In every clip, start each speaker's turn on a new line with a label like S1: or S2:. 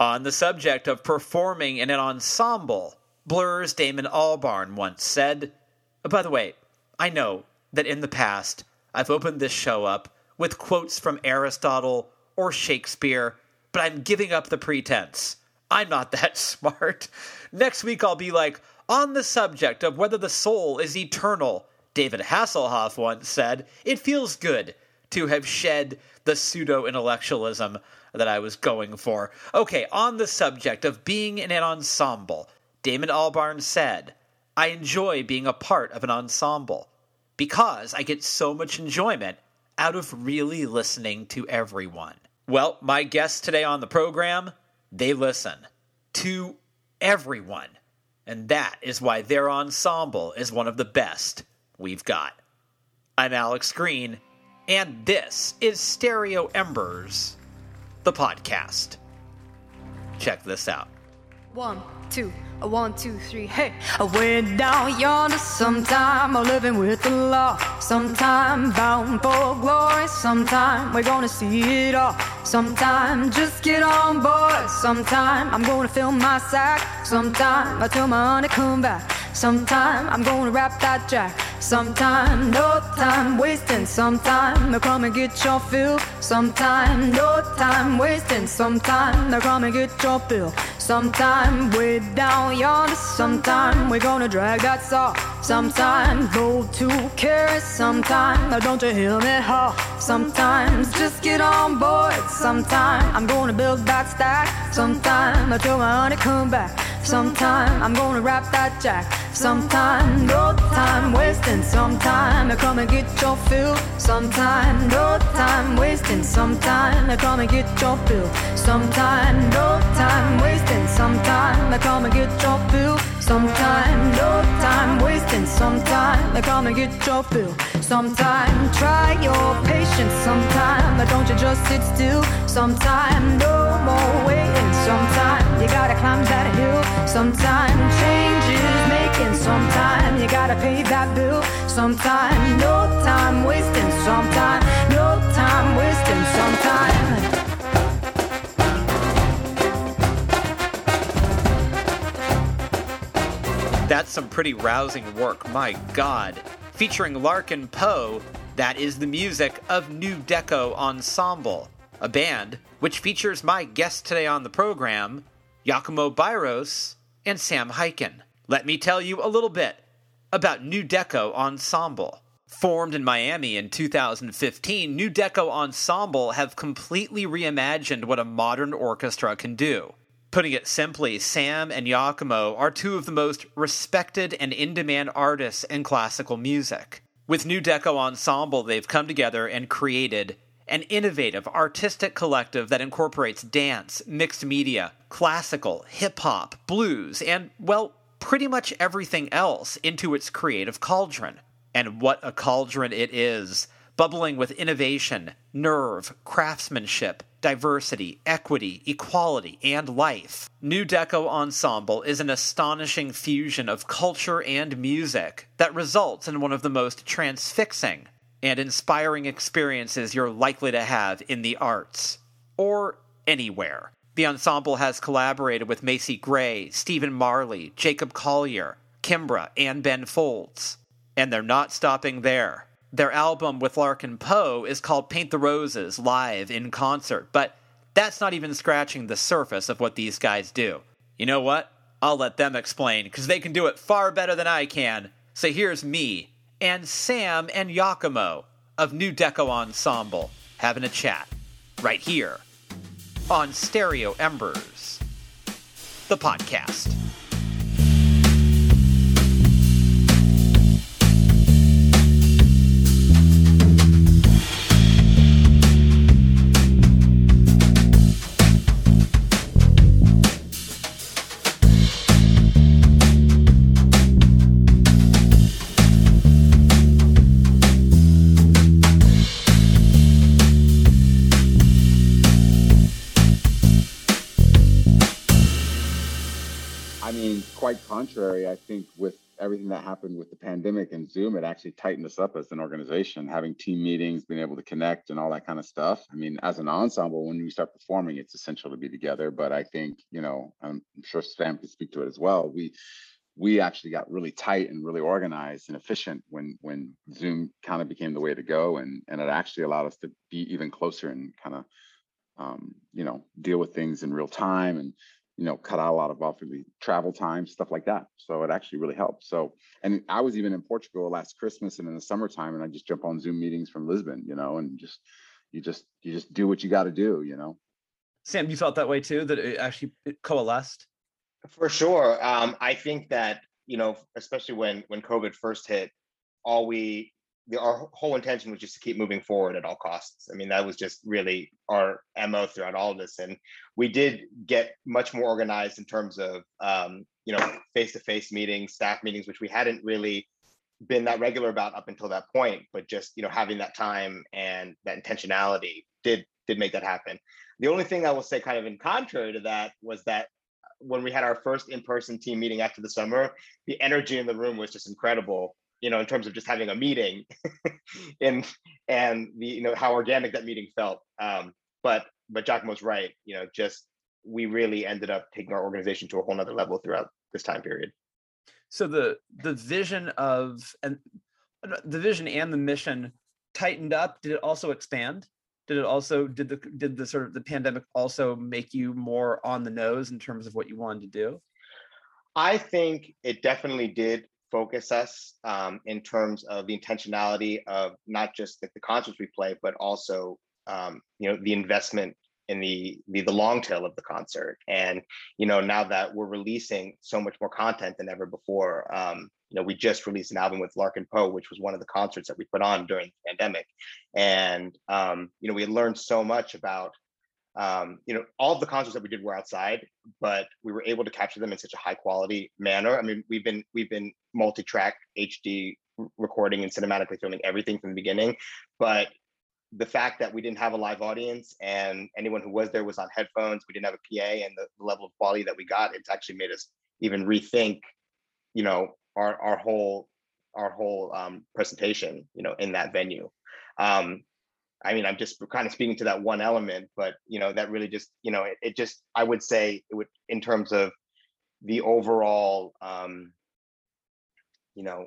S1: On the subject of performing in an ensemble, Blur's Damon Albarn once said, By the way, I know that in the past I've opened this show up with quotes from Aristotle or Shakespeare, but I'm giving up the pretense. I'm not that smart. Next week I'll be like, on the subject of whether the soul is eternal, David Hasselhoff once said, it feels good to have shed the pseudo intellectualism that I was going for. Okay, on the subject of being in an ensemble, Damon Albarn said, I enjoy being a part of an ensemble because I get so much enjoyment out of really listening to everyone. Well, my guests today on the program, they listen to everyone. And that is why their ensemble is one of the best we've got. I'm Alex Green, and this is Stereo Embers, the podcast. Check this out.
S2: One, two, a one, two, three, hey. I went down yonder sometime, I'm living with the law. Sometime bound for glory, sometime we're gonna see it all. Sometime just get on board, sometime I'm gonna fill my sack. Sometime I tell my honey come back. Sometime I'm gonna rap that jack. Sometime, no time wasting. Sometime, I come and get your fill. Sometime, no time wasting. Sometime, I come and get your fill. Sometime, way down yonder. Sometime, we're gonna drag that saw. Sometime, go to carry. sometimes, I don't you hear me? Huh? Sometimes, just get on board. Sometime, I'm gonna build that stack. Sometime, I tell my honey come back. Sometime, I'm gonna wrap that jack. Sometime, no time wasting. Sometime, I come and get your fill. Sometime, no time wasting. Sometime, I come and get your fill. Sometime, no time wasting. Sometime, I come and get your fill. Sometime, no time wasting. Sometime, I come and get your fill. Sometime, try your patience. Sometime, don't you just sit still. Sometime, no more waiting. Sometime, you gotta climb that hill. Sometime, change is making. Sometime, you gotta pay that bill. Sometime, no time wasting. Sometime,
S1: That's some pretty rousing work, my god. Featuring Larkin Poe, that is the music of Nu Deco Ensemble, a band which features my guest today on the program, Jacomo Bairos and Sam Hyken. Let me tell you a little bit about Nu Deco Ensemble. Formed in Miami in 2015, New Deco Ensemble have completely reimagined what a modern orchestra can do. Putting it simply, Sam and Jacomo are two of the most respected and in demand artists in classical music. With Nu Deco Ensemble, they've come together and created an innovative artistic collective that incorporates dance, mixed media, classical, hip hop, blues, and, well, pretty much everything else into its creative cauldron. And what a cauldron it is! Bubbling with innovation, nerve, craftsmanship, diversity, equity, equality, and life. Nu Deco Ensemble is an astonishing fusion of culture and music that results in one of the most transfixing and inspiring experiences you're likely to have in the arts or anywhere. The ensemble has collaborated with Macy Gray, Stephen Marley, Jacob Collier, Kimbra, and Ben Folds. And they're not stopping there. Their album with Larkin Poe is called Paint the Roses Live in Concert, but that's not even scratching the surface of what these guys do. You know what? I'll let them explain, because they can do it far better than I can. So here's me and Sam and Yakimo of Nu Deco Ensemble having a chat right here on Stereo Embers, the podcast.
S3: Contrary, I think with everything that happened with the pandemic and Zoom, it actually tightened us up as an organization, having team meetings, being able to connect and all that kind of stuff. I mean, as an ensemble, when we start performing, it's essential to be together. But I think, you know, I'm sure Sam can speak to it as well. We we actually got really tight and really organized and efficient when when Zoom kind of became the way to go, and and it actually allowed us to be even closer and kind of um, you know deal with things in real time and you know, cut out a lot of obviously travel time, stuff like that. So it actually really helped. So, and I was even in Portugal last Christmas and in the summertime, and I just jump on Zoom meetings from Lisbon, you know, and just you just you just do what you got to do, you know.
S1: Sam, you felt that way too, that it actually it coalesced.
S4: For sure, um, I think that you know, especially when when COVID first hit, all we the, our whole intention was just to keep moving forward at all costs. I mean, that was just really our mo throughout all of this, and we did get much more organized in terms of um, you know face-to-face meetings, staff meetings, which we hadn't really been that regular about up until that point. But just you know having that time and that intentionality did did make that happen. The only thing I will say, kind of in contrary to that, was that when we had our first in-person team meeting after the summer, the energy in the room was just incredible you know, in terms of just having a meeting and and the you know how organic that meeting felt. Um, but but Jacomo's right, you know, just we really ended up taking our organization to a whole nother level throughout this time period.
S1: So the the vision of and the vision and the mission tightened up. Did it also expand? Did it also did the did the sort of the pandemic also make you more on the nose in terms of what you wanted to do?
S4: I think it definitely did focus us um, in terms of the intentionality of not just the, the concerts we play, but also um, you know the investment in the, the the long tail of the concert. And you know now that we're releasing so much more content than ever before, um, you know we just released an album with Larkin Poe, which was one of the concerts that we put on during the pandemic, and um, you know we had learned so much about um, you know, all of the concerts that we did were outside, but we were able to capture them in such a high quality manner. I mean, we've been we've been multi-track HD recording and cinematically filming everything from the beginning, but the fact that we didn't have a live audience and anyone who was there was on headphones, we didn't have a PA, and the, the level of quality that we got, it's actually made us even rethink, you know, our our whole our whole um, presentation, you know, in that venue. Um, I mean, I'm just kind of speaking to that one element, but you know, that really just, you know, it, it just, I would say it would, in terms of the overall, um, you know,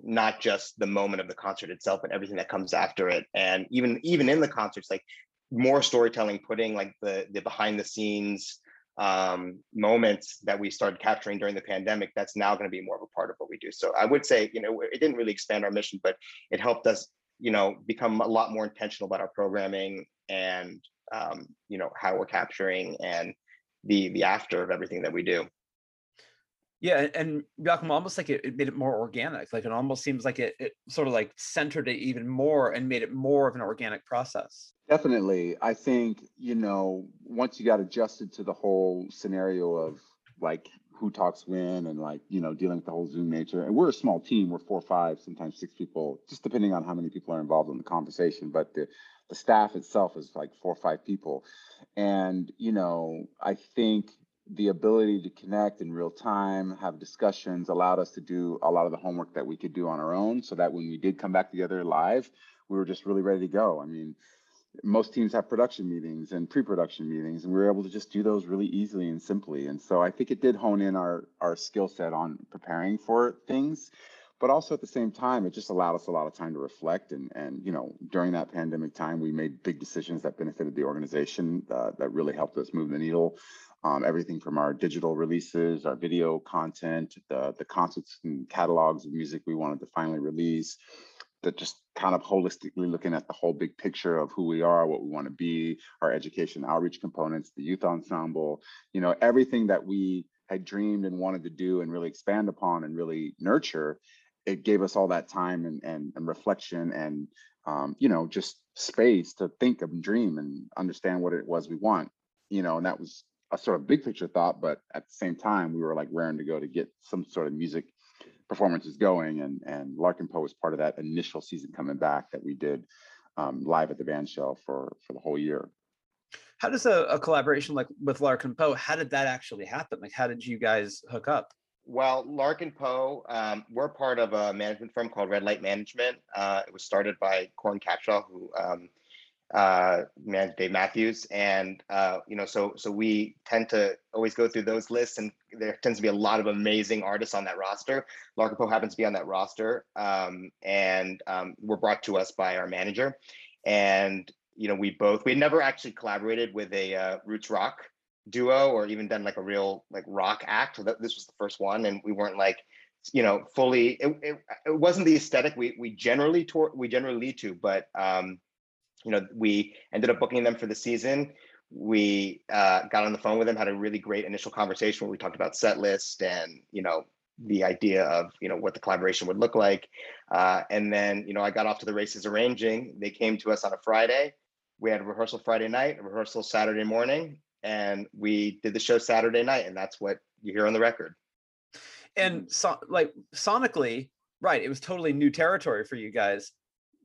S4: not just the moment of the concert itself, but everything that comes after it. And even, even in the concerts, like more storytelling, putting like the, the behind the scenes um, moments that we started capturing during the pandemic, that's now going to be more of a part of what we do. So I would say, you know, it didn't really expand our mission, but it helped us you know become a lot more intentional about our programming and um, you know how we're capturing and the the after of everything that we do.
S1: Yeah and Jacomo, almost like it, it, made it more organic like it almost seems like it, it sort of like centered it even more and made it more of an organic process.
S3: Definitely. I think you know once you got adjusted to the whole scenario of like who talks when and like you know dealing with the whole zoom nature. And we're a small team. We're four five sometimes six people just depending on how many people are involved in the conversation. But the the staff itself is like four or five people. And you know i think the ability to connect in real time have discussions allowed us to do a lot of the homework that we could do on our own so that when we did come back together live we were just really ready to go. I mean most teams have production meetings and pre-production meetings and we were able to just do those really easily and simply. And so i think it did hone in our our skill set on preparing for things but also at the same time it just allowed us a lot of time to reflect. And and you know during that pandemic time we made big decisions that benefited the organization uh, that really helped us move the needle. Um, everything from our digital releases our video content the the concerts and catalogs of music we wanted to finally release that just kind of holistically looking at the whole big picture of who we are, what we want to be, our education outreach components, the youth ensemble, you know, everything that we had dreamed and wanted to do and really expand upon and really nurture, it gave us all that time and and, and reflection and um, you know, just space to think and dream and understand what it was we want, you know, and that was a sort of big picture thought, but at the same time, we were like raring to go to get some sort of music performance is going. And and Larkin Poe was part of that initial season coming back that we did um, live at the band shell for for the whole year.
S1: How does a, a collaboration like with Larkin Poe? How did that actually happen? Like, how did you guys hook up?
S4: Well, Larkin Poe, um, we're part of a management firm called Red Light Management. Uh, it was started by Coran Capshaw, who um, uh, managed Dave Matthews, and uh, you know, so so we tend to always go through those lists, and there tends to be a lot of amazing artists on that roster. Larkin Poe happens to be on that roster, um, and um, we're brought to us by our manager, and you know, we both we had never actually collaborated with a uh, roots rock duo or even done like a real like rock act. This was the first one, and we weren't like you know fully. It, it, it wasn't the aesthetic we we generally tour we generally lead to, but um, you know we ended up booking them for the season. We uh, got on the phone with them, had a really great initial conversation where we talked about set list and you know the idea of you know what the collaboration would look like uh, and then you know i got off to the races arranging they came to us on a friday we had a rehearsal friday night a rehearsal saturday morning and we did the show Saturday night, and that's what you hear on the record.
S1: And so, like sonically, right? It was totally new territory for you guys.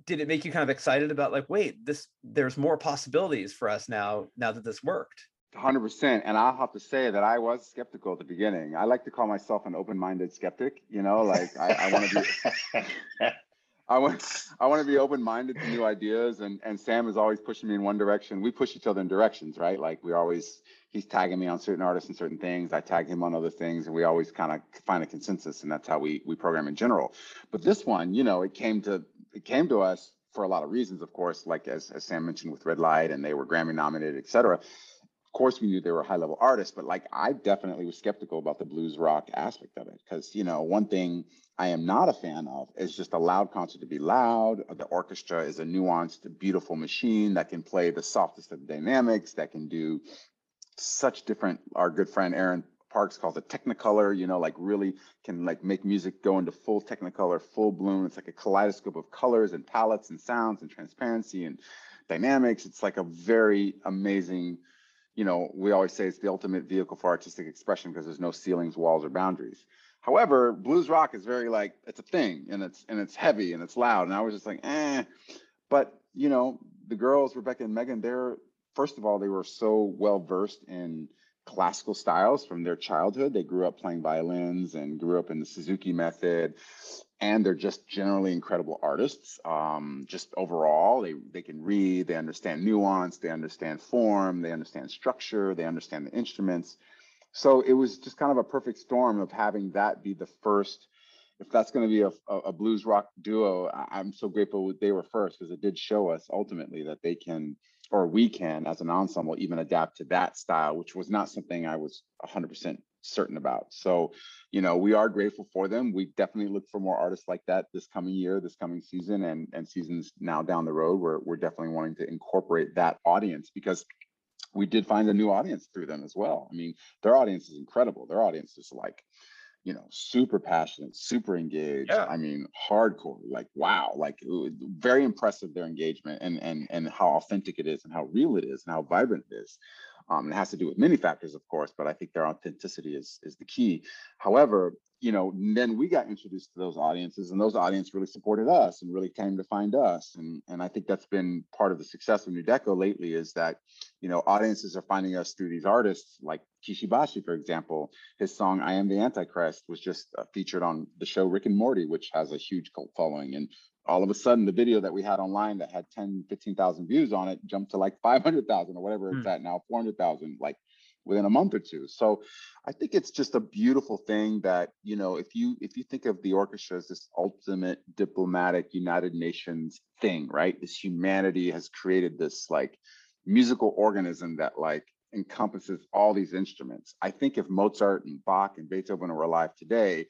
S1: Did it make you kind of excited about like, wait, this there's more possibilities for us now now that this worked?
S3: 100% and i'll have to say that i was skeptical at the beginning i like to call myself an open-minded skeptic you know like i, I want to be I want I want to be open minded to new ideas, and and Sam is always pushing me in one direction. We push each other in directions, right? Like we always he's tagging me on certain artists and certain things. I tag him on other things, and we always kind of find a consensus, and that's how we we program in general. But this one, you know, it came to it came to us for a lot of reasons, of course, like as as Sam mentioned with Red Light, and they were Grammy nominated, et cetera. Of course, we knew they were high level artists, but like I definitely was skeptical about the blues rock aspect of it because you know one thing I am not a fan of is just a loud concert to be loud. The orchestra is a nuanced, beautiful machine that can play the softest of dynamics, that can do such different. Our good friend Aaron Parks calls it Technicolor, you know, like really can like make music go into full Technicolor, full bloom. It's like a kaleidoscope of colors and palettes and sounds and transparency and dynamics. It's like a very amazing, you know, we always say it's the ultimate vehicle for artistic expression because there's no ceilings, walls, or boundaries. However, blues rock is very like it's a thing and it's and it's heavy and it's loud. And I was just like, eh. But you know, the girls, Rebecca and Megan, they're first of all, they were so well versed in classical styles from their childhood. They grew up playing violins and grew up in the Suzuki method. And they're just generally incredible artists. Um, just overall, they they can read, they understand nuance, they understand form, they understand structure, they understand the instruments so it was just kind of a perfect storm of having that be the first if that's going to be a, a, blues rock duo i'm so grateful they were first because it did show us ultimately that they can or we can as an ensemble even adapt to that style which was not something i was 100% certain about so you know we are grateful for them we definitely look for more artists like that this coming year this coming season and and seasons now down the road we're, we're definitely wanting to incorporate that audience because we did find a new audience through them as well. I mean, their audience is incredible. Their audience is like, you know, super passionate, super engaged. Yeah. I mean, hardcore. Like, wow, like very impressive their engagement and and and how authentic it is and how real it is and how vibrant it is. Um, it has to do with many factors, of course, but I think their authenticity is is the key. However, you know, then we got introduced to those audiences, and those audiences really supported us and really came to find us. And and I think that's been part of the success of Nu Deco lately is that, you know, audiences are finding us through these artists like Kishi Bashi, for example. His song "I Am the Antichrist" was just uh, featured on the show Rick and Morty, which has a huge cult following. And all of a sudden, the video that we had online that had 10, 15,000 views on it jumped to like 500,000 or whatever it's mm. at now, 400,000. Like within a month or two. So I think it's just a beautiful thing that, you know, if you if you think of the orchestra as this ultimate diplomatic United Nations thing, right? This humanity has created this like musical organism that like encompasses all these instruments. I think if Mozart and Bach and Beethoven were alive today,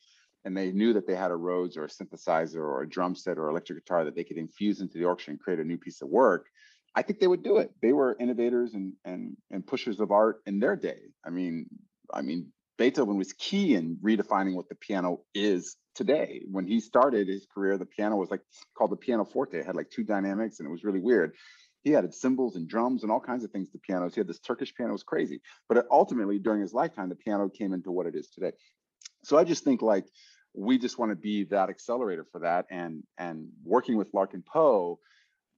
S3: and they knew that they had a Rhodes or a synthesizer or a drum set or electric guitar that they could infuse into the orchestra and create a new piece of work, I think they would do it. They were innovators and and and pushers of art in their day. I mean, I mean, Beethoven was key in redefining what the piano is today. When he started his career, the piano was like called the pianoforte. It had like two dynamics and it was really weird. He added cymbals and drums and all kinds of things to pianos. He had this Turkish piano, it was crazy. But ultimately, during his lifetime, the piano came into what it is today. So I just think like we just want to be that accelerator for that. And and working with Larkin Poe,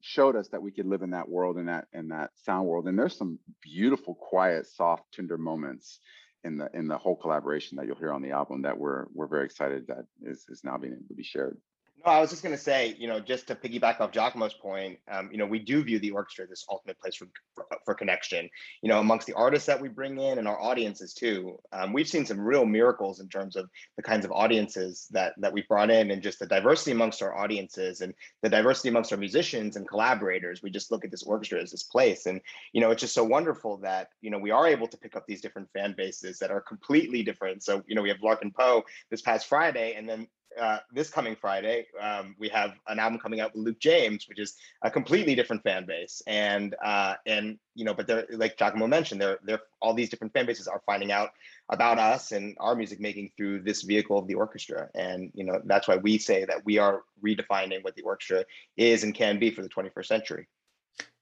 S3: showed us that we could live in that world and that in that sound world. And there's some beautiful, quiet, soft, tender moments in the in the whole collaboration that you'll hear on the album that we're we're very excited that is is now being able to be shared.
S4: No, I was just going to say, you know, just to piggyback off Jacomo's point, um, you know, we do view the orchestra as this ultimate place for, for, for connection, you know, amongst the artists that we bring in and our audiences too. Um, we've seen some real miracles in terms of the kinds of audiences that that we brought in and just the diversity amongst our audiences and the diversity amongst our musicians and collaborators. We just look at this orchestra as this place. And, you know, it's just so wonderful that, you know, we are able to pick up these different fan bases that are completely different. So, you know, we have Larkin Poe this past Friday, and then uh, this coming Friday, um, we have an album coming out with Luke James, which is a completely different fan base. And uh, and you know, but they're like Jacomo mentioned, they're they're all these different fan bases are finding out about us and our music making through this vehicle of the orchestra. And you know, that's why we say that we are redefining what the orchestra is and can be for the 21st century.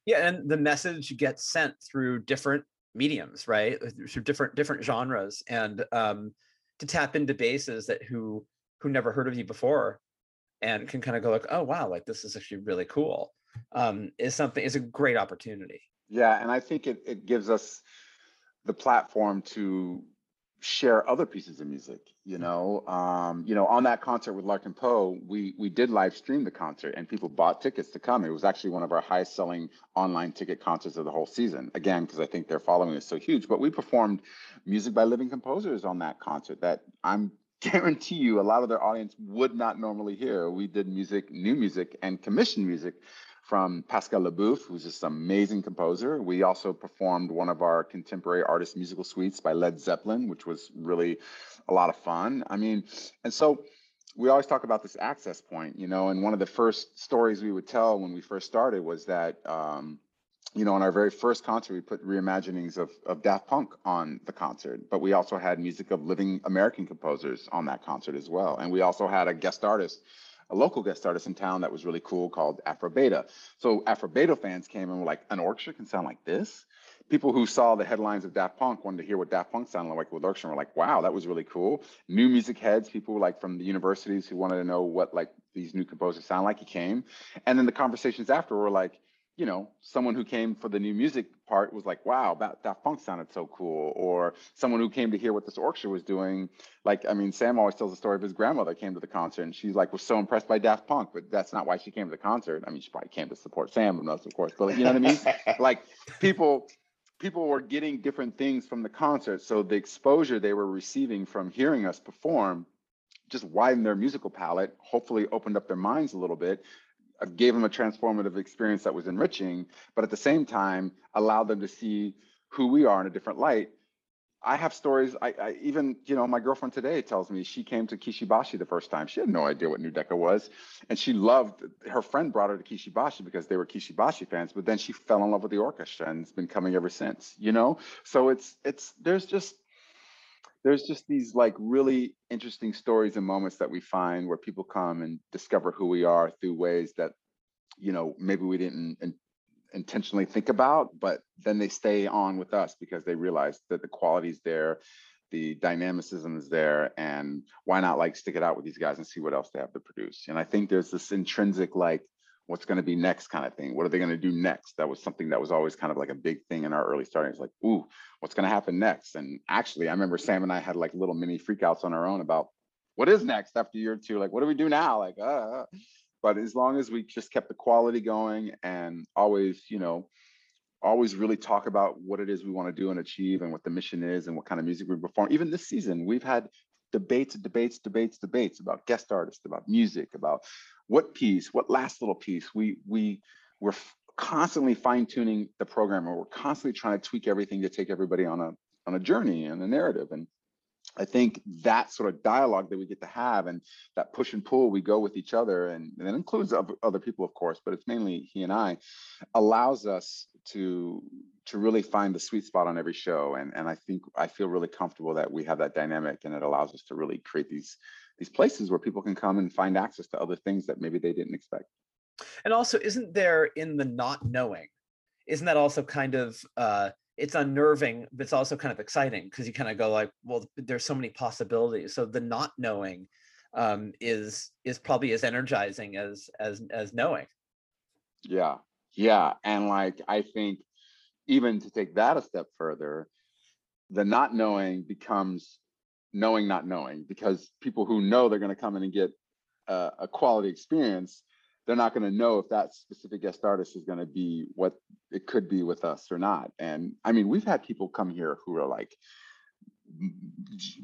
S1: Yeah, and the message gets sent through different mediums, right? Through different different genres, and um, to tap into bases that who who never heard of you before and can kind of go like oh wow like this is actually really cool um, is something is a great opportunity
S3: yeah and i think it, it gives us the platform to share other pieces of music you mm. know um, you know on that concert with larkin poe we we did live stream the concert and people bought tickets to come it was actually one of our highest selling online ticket concerts of the whole season again because i think their following is so huge but we performed music by living composers on that concert that i'm guarantee you a lot of their audience would not normally hear. We did music, new music, and commissioned music from Pascal Leboeuf, who's just an amazing composer. We also performed one of our contemporary artist musical suites by Led Zeppelin, which was really a lot of fun. I mean, and so we always talk about this access point, you know, and one of the first stories we would tell when we first started was that um, you know, on our very first concert, we put reimaginings of, of Daft Punk on the concert, but we also had music of living American composers on that concert as well. And we also had a guest artist, a local guest artist in town that was really cool called Afrobeta. So Afrobeta fans came and were like, an orchestra can sound like this? People who saw the headlines of Daft Punk wanted to hear what Daft Punk sounded like with orchestra and were like, wow, that was really cool. New music heads, people like from the universities who wanted to know what like these new composers sound like, he came. And then the conversations after were like, you know, someone who came for the new music part was like, wow, that, that funk sounded so cool. Or someone who came to hear what this orchestra was doing. Like, I mean, Sam always tells the story of his grandmother came to the concert and she's like, was so impressed by Daft Punk, but that's not why she came to the concert. I mean, she probably came to support Sam, of course, but you know what I mean? like people, people were getting different things from the concert. So the exposure they were receiving from hearing us perform just widened their musical palette, hopefully opened up their minds a little bit, gave them a transformative experience that was enriching, but at the same time allowed them to see who we are in a different light. I have stories. I, I, even, you know, my girlfriend today tells me she came to Kishi Bashi the first time. She had no idea what Nu Deco was, and she loved. Her friend brought her to Kishi Bashi because they were Kishi Bashi fans. But then she fell in love with the orchestra, and it's been coming ever since. You know, so it's it's there's just there's just these like really interesting stories and moments that we find where people come and discover who we are through ways that you know maybe we didn't in, intentionally think about but then they stay on with us because they realize that the quality's there the dynamicism is there and why not like stick it out with these guys and see what else they have to produce? And i think there's this intrinsic like what's going to be next kind of thing. What are they going to do next? That was something that was always kind of like a big thing in our early starting. It's like, ooh, what's going to happen next? And actually, I remember Sam and I had like little mini freakouts on our own about what is next after year two. Like, what do we do now? Like, uh. But as long as we just kept the quality going and always, you know, always really talk about what it is we want to do and achieve and what the mission is and what kind of music we perform. Even this season, we've had debates, debates, debates, debates about guest artists, about music, about what piece, what last little piece. We we we're constantly fine tuning the program, or we're constantly trying to tweak everything to take everybody on a on a journey and a narrative. And I think that sort of dialogue that we get to have and that push and pull we go with each other, and, and that includes other people, of course, but it's mainly he and I, allows us to to really find the sweet spot on every show. And and I think I feel really comfortable that we have that dynamic, and it allows us to really create these these places where people can come and find access to other things that maybe they didn't expect.
S1: And also, isn't there in the not knowing, isn't that also kind of uh, it's unnerving, but it's also kind of exciting because you kind of go like, well, there's so many possibilities. So the not knowing um, is is probably as energizing as as as knowing.
S3: Yeah, yeah, and like I think even to take that a step further, the not knowing becomes knowing not knowing because people who know they're going to come in and get a, a quality experience they're not going to know if that specific guest artist is going to be what it could be with us or not. And i mean we've had people come here who are like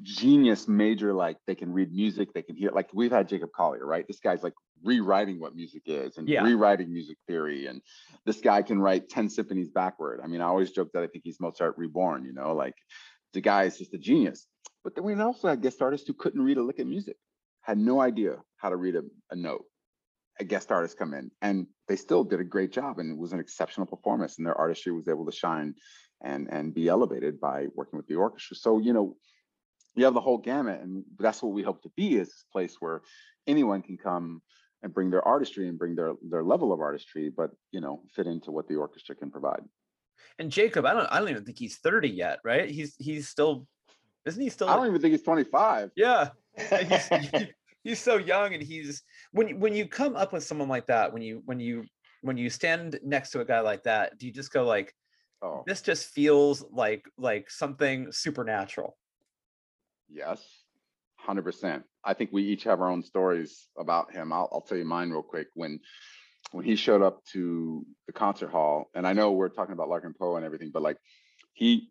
S3: genius major like they can read music they can hear like we've had jacob collier right? This guy's like rewriting what music is and
S1: Yeah.
S3: rewriting music theory and this guy can write 10 symphonies backward. I mean i always joke that i think he's mozart reborn you know? Like the guy is just a genius but then we also had guest artists who couldn't read a lick of music had no idea how to read a, a note. A guest artist come in and they still did a great job and it was an exceptional performance and their artistry was able to shine and and be elevated by working with the orchestra. So you know you have the whole gamut and that's what we hope to be is this place where anyone can come and bring their artistry and bring their their level of artistry but you know fit into what the orchestra can provide.
S1: And Jacob, I don't I don't even think he's 30 yet, right? He's he's still isn't he still
S3: i don't even think he's 25
S1: Yeah. he's, he's so young and he's when you- when you come up with someone like that, when you when you when you stand next to a guy like that, do you just go like
S3: oh
S1: this just feels like like something supernatural?
S3: Yes, hundred percent. I think we each have our own stories about him. I'll, I'll tell you mine real quick. When when he showed up to the concert hall, and I know we're talking about Larkin Poe and everything, but like he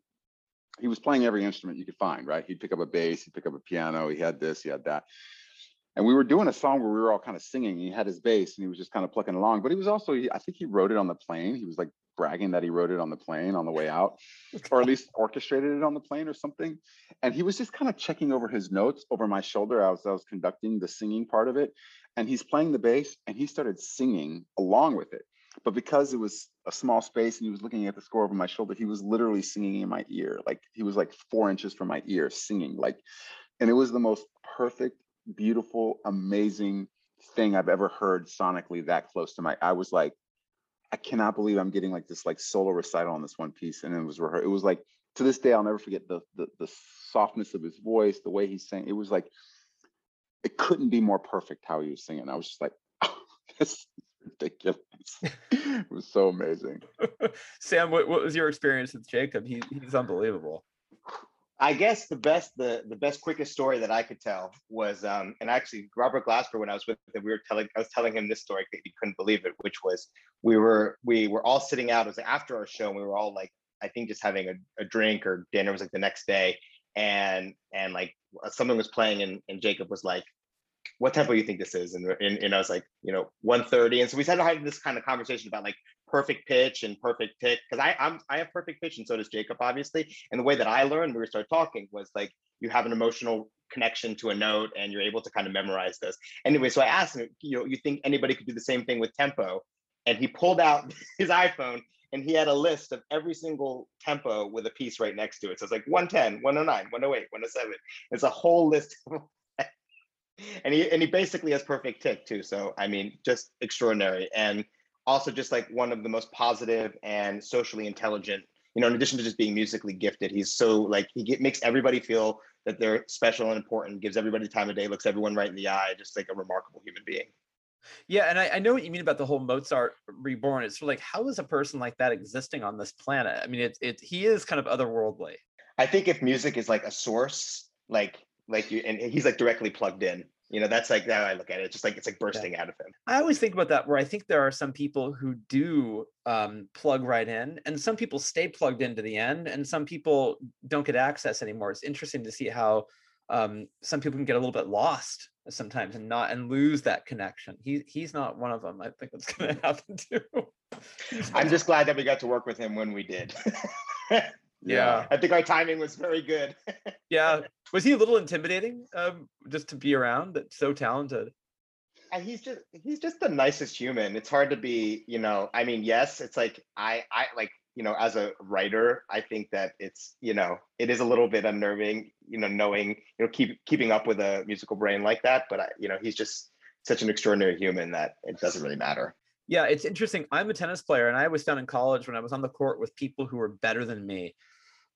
S3: he was playing every instrument you could find, right? He'd pick up a bass, he'd pick up a piano, he had this, he had that. And we were doing a song where we were all kind of singing. He had his bass and he was just kind of plucking along. But he was also, I think he wrote it on the plane. He was like bragging that he wrote it on the plane on the way out, or at least orchestrated it on the plane or something. And he was just kind of checking over his notes over my shoulder as I was conducting the singing part of it. And he's playing the bass and he started singing along with it. But because it was a small space and he was looking at the score over my shoulder, he was literally singing in my ear. Like he was like four inches from my ear singing. Like, and it was the most perfect, beautiful, amazing thing I've ever heard sonically that close to my. I was like, I cannot believe I'm getting like this like solo recital on this one piece. And it was rehearsed. It was like to this day, I'll never forget the, the the softness of his voice, the way he sang. It was like it couldn't be more perfect how he was singing. I was just like, oh, this is ridiculous. it was so amazing.
S1: Sam, what, what was your experience with Jacob? He, he's unbelievable.
S4: I guess the best, the the best, quickest story that I could tell was, um, and actually Robert Glasper, when I was with him, we were telling, I was telling him this story, that he couldn't believe it, which was we were we were all sitting out. It was after our show, and we were all like, I think just having a, a drink or dinner. It was like the next day, and and like something was playing, and and Jacob was like, "What tempo you think this is?" And and, and I was like, you know, 130. And so we started having this kind of conversation about like perfect pitch and perfect pick because I I'm I have perfect pitch and so does Jacob obviously. And the way that I learned when we started talking was like you have an emotional connection to a note and you're able to kind of memorize this. Anyway, so I asked him, you know, you think anybody could do the same thing with tempo? And he pulled out his iPhone and he had a list of every single tempo with a piece right next to it. So it's like 110, 109, 108, 107. It's a whole list. And he and he basically has perfect tick too. So I mean, just extraordinary. And also just like one of the most positive and socially intelligent you know in addition to just being musically gifted he's so like he get, makes everybody feel that they're special and important gives everybody the time of day looks everyone right in the eye just like a remarkable human being
S1: Yeah, and I, I know what you mean about the whole Mozart reborn. It's sort of like how is a person like that existing on this planet? I mean, it's it he is kind of otherworldly.
S4: i think if music is like a source like like you and he's like directly plugged in you know that's like how i look at it it's just like it's like bursting out of him
S1: I always think about that where I think there are some people who do um, plug right in, and some people stay plugged into the end, and some people don't get access anymore. It's interesting to see how um, some people can get a little bit lost sometimes and not and lose that connection. He he's not one of them. I think that's going to happen too.
S4: i'm just glad that we got to work with him when we did
S1: Yeah.
S4: i think our timing was very good
S1: yeah. Was he a little intimidating um, just to be around? That's so talented.
S4: and he's just he's just the nicest human it's hard to be you know i mean yes it's like i i like you know as a writer i think that it's you know it is a little bit unnerving you know knowing you know keep keeping up with a musical brain like that but I, you know he's just such an extraordinary human that it doesn't really matter
S1: Yeah, it's interesting. I'm a tennis player, and I was down in college when I was on the court with people who were better than me.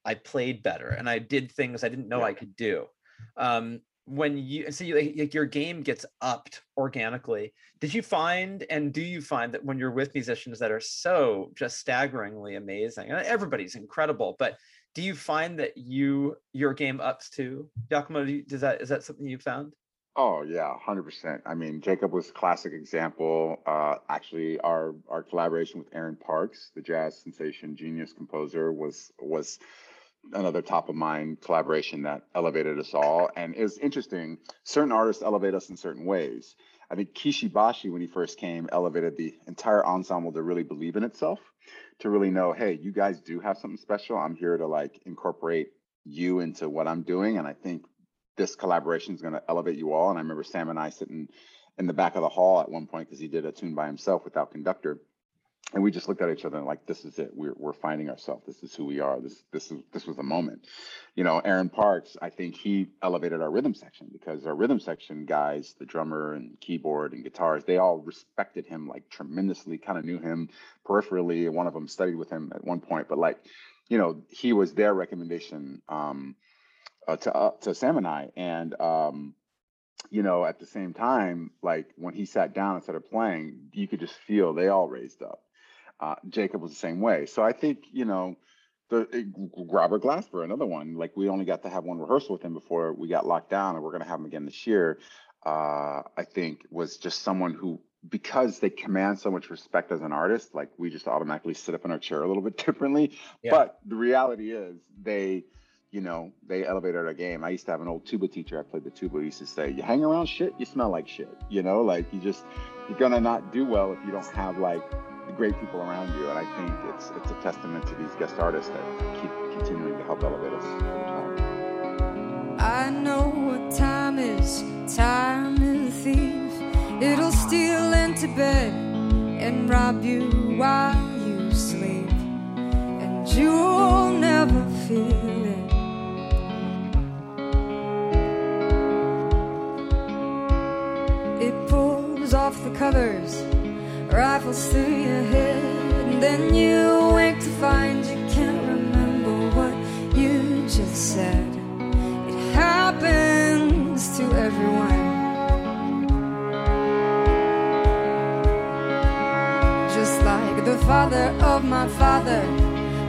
S1: I played better, and I did things I didn't know I could do. Um, when you see like, like your game gets upped organically, did you find and do you find that when you're with musicians that are so just staggeringly amazing, and everybody's incredible, but do you find that you your game ups too Jacomo do you, does that is that something you found
S3: Oh yeah, hundred percent. I mean, Jacob was a classic example. Uh, actually, our our collaboration with Aaron Parks, the jazz sensation, genius composer, was was another top of mind collaboration that elevated us all. And it's interesting. Certain artists elevate us in certain ways. I think Kishi Bashi, when he first came, elevated the entire ensemble to really believe in itself, to really know, hey, you guys do have something special. I'm here to like incorporate you into what I'm doing. And I think this collaboration is going to elevate you all. And I remember Sam and I sitting in the back of the hall at one point because he did a tune by himself without conductor. And we just looked at each other and like, this is it. We're, we're finding ourselves. This is who we are. This this is this was the moment. You know, Aaron Parks, I think he elevated our rhythm section because our rhythm section guys, the drummer and keyboard and guitars, they all respected him like tremendously, kind of knew him peripherally. One of them studied with him at one point, but like, you know, he was their recommendation. Um, uh, to uh, to Sam and I, and um, you know, at the same time, like when he sat down and started playing, you could just feel they all raised up. Uh, Jacob was the same way. So I think you know, the eh, Robert Glasper, another one. Like we only got to have one rehearsal with him before we got locked down, and we're going to have him again this year. Uh, I think was just someone who because they command so much respect as an artist, like we just automatically sit up in our chair a little bit differently. Yeah. But the reality is they you know, they elevated our game. I used to have an old tuba teacher. I played the tuba. He used to say, "You hang around shit, you smell like shit." You know, like you just you're gonna not do well if you don't have like the great people around you. And I think it's it's a testament to these guest artists that keep continuing to help elevate us over time.
S2: I know what time is. Time is a thief. It'll steal into bed and rob you while you sleep, and you'll never feel. It. It pulls off the covers, rifles through your head, and then you wake to find you can't remember what you just said. It happens to everyone. Just like the father of my father,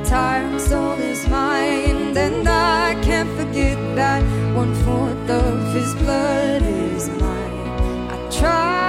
S2: time stole his mind, and I can't forget that one fourth of his blood is mine. I try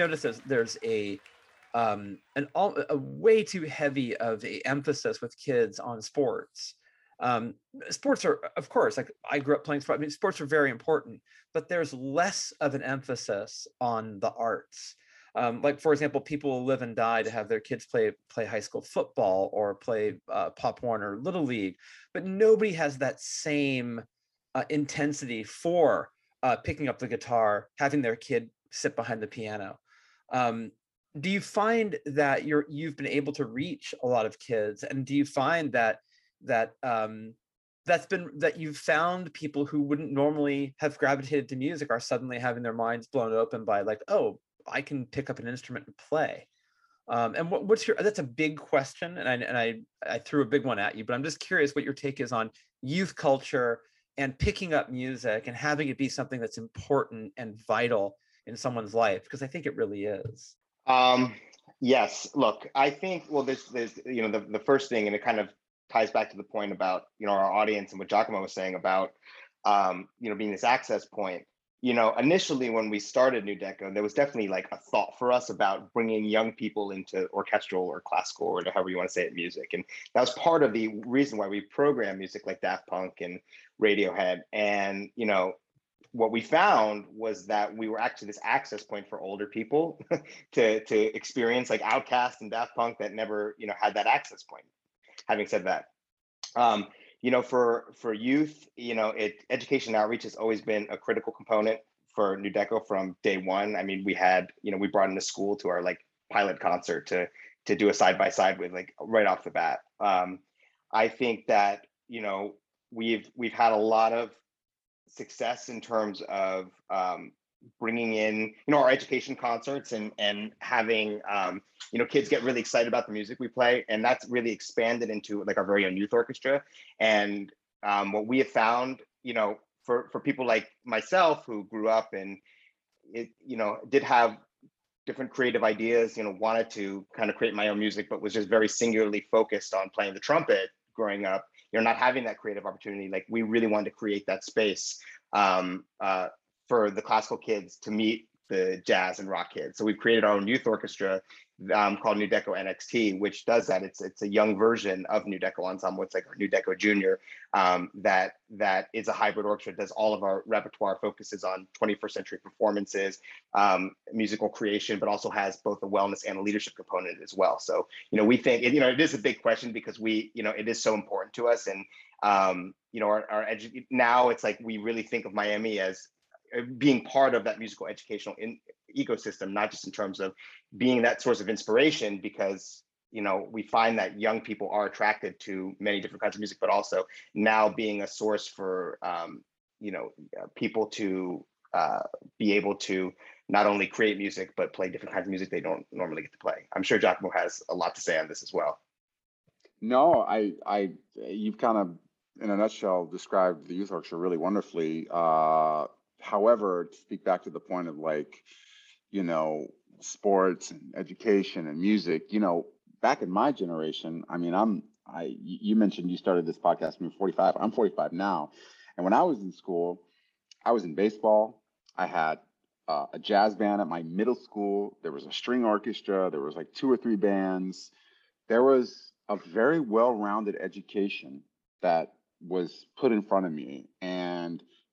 S1: noticed that there's a um, an all a way too heavy of a emphasis with kids on sports. Um, sports are, of course, like I grew up playing sports. I mean, sports are very important, but there's less of an emphasis on the arts. Um, like for example, people live and die to have their kids play play high school football or play uh, Pop Warner or Little League, but nobody has that same uh, intensity for uh, picking up the guitar, having their kid sit behind the piano. Um, do you find that you're you've been able to reach a lot of kids, and do you find that that um, that's been that you've found people who wouldn't normally have gravitated to music are suddenly having their minds blown open by like, oh, I can pick up an instrument and play. Um, and what, what's your that's a big question, and I and I I threw a big one at you, but I'm just curious what your take is on youth culture and picking up music and having it be something that's important and vital in someone's life because I think it really is.
S4: Um, yes. Look, I think well, there's there's you know the the first thing, and it kind of ties back to the point about you know our audience and what Jacomo was saying about um, you know being this access point you know, initially when we started Nu Deco, there was definitely like a thought for us about bringing young people into orchestral or classical or however you want to say it, music. And that was part of the reason why we program music like Daft Punk and Radiohead. And, you know, what we found was that we were actually this access point for older people to, to experience like OutKast and Daft Punk that never, you know, had that access point. Having said that, um, you know for for youth you know it education outreach has always been a critical component for Nu Deco from day one i mean we had you know we brought in a school to our like pilot concert to to do a side by side with like right off the bat um i think that you know we've we've had a lot of success in terms of um, bringing in you know our education concerts and and having um, you know kids get really excited about the music we play and that's really expanded into like our very own youth orchestra. And um, what we have found you know for for people like myself who grew up and it you know did have different creative ideas you know wanted to kind of create my own music but was just very singularly focused on playing the trumpet growing up you know not having that creative opportunity like we really wanted to create that space um, uh, for the classical kids to meet the jazz and rock kids. So we've created our own youth orchestra um, called Nu Deco NXT, which does that. It's it's a young version of Nu Deco Ensemble. It's like our Nu Deco Junior um, that that is a hybrid orchestra. Does all of our repertoire focuses on 21st century performances, um, musical creation, but also has both a wellness and a leadership component as well. So you know we think you know it is a big question because we you know it is so important to us and um, you know our, our edu- now it's like we really think of Miami as being part of that musical educational in, ecosystem, not just in terms of being that source of inspiration, because you know we find that young people are attracted to many different kinds of music, but also now being a source for um, you know uh, people to uh, be able to not only create music but play different kinds of music they don't normally get to play. I'm sure Jacomo has a lot to say on this as well.
S3: No, I, I, you've kind of, in a nutshell, described the youth orchestra really wonderfully. Uh, however, to speak back to the point of like, you know, sports and education and music, you know, back in my generation, I mean, I'm, I, you mentioned you started this podcast when you were 45. I'm 45 now. And when I was in school, I was in baseball. I had uh, a jazz band at my middle school. There was a string orchestra. There was like two or three bands. There was a very well-rounded education that was put in front of me. And